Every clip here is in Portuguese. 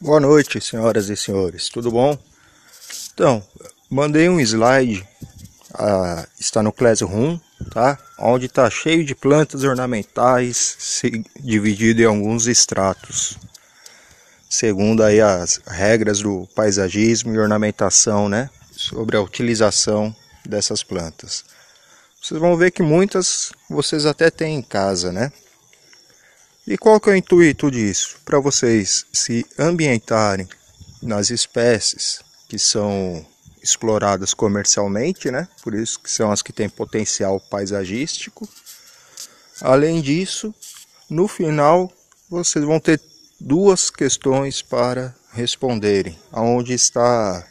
Boa noite, senhoras e senhores, tudo bom? Então, mandei um slide, ah, está no Classroom, tá? Onde está cheio de plantas ornamentais, se, dividido em alguns estratos, segundo aí as regras do paisagismo e ornamentação, né? Sobre a utilização dessas plantas. Vocês vão ver que muitas vocês até têm em casa, né? E qual que é o intuito disso? Para vocês se ambientarem nas espécies que são exploradas comercialmente, né? Por isso que são as que têm potencial paisagístico. Além disso, no final vocês vão ter duas questões para responderem, aonde está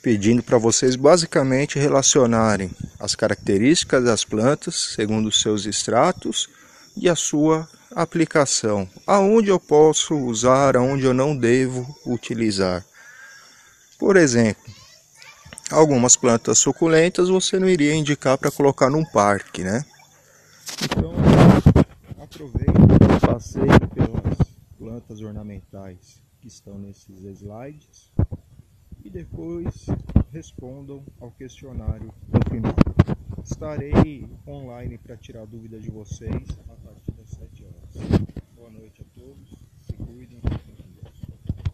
pedindo para vocês basicamente relacionarem as características das plantas segundo os seus extratos e a sua aplicação. Aonde eu posso usar, aonde eu não devo utilizar. Por exemplo, algumas plantas suculentas você não iria indicar para colocar num parque, né? Então, aproveite e passeie pelas plantas ornamentais que estão nesses slides e depois respondam ao questionário no final. Estarei online para tirar dúvidas de vocês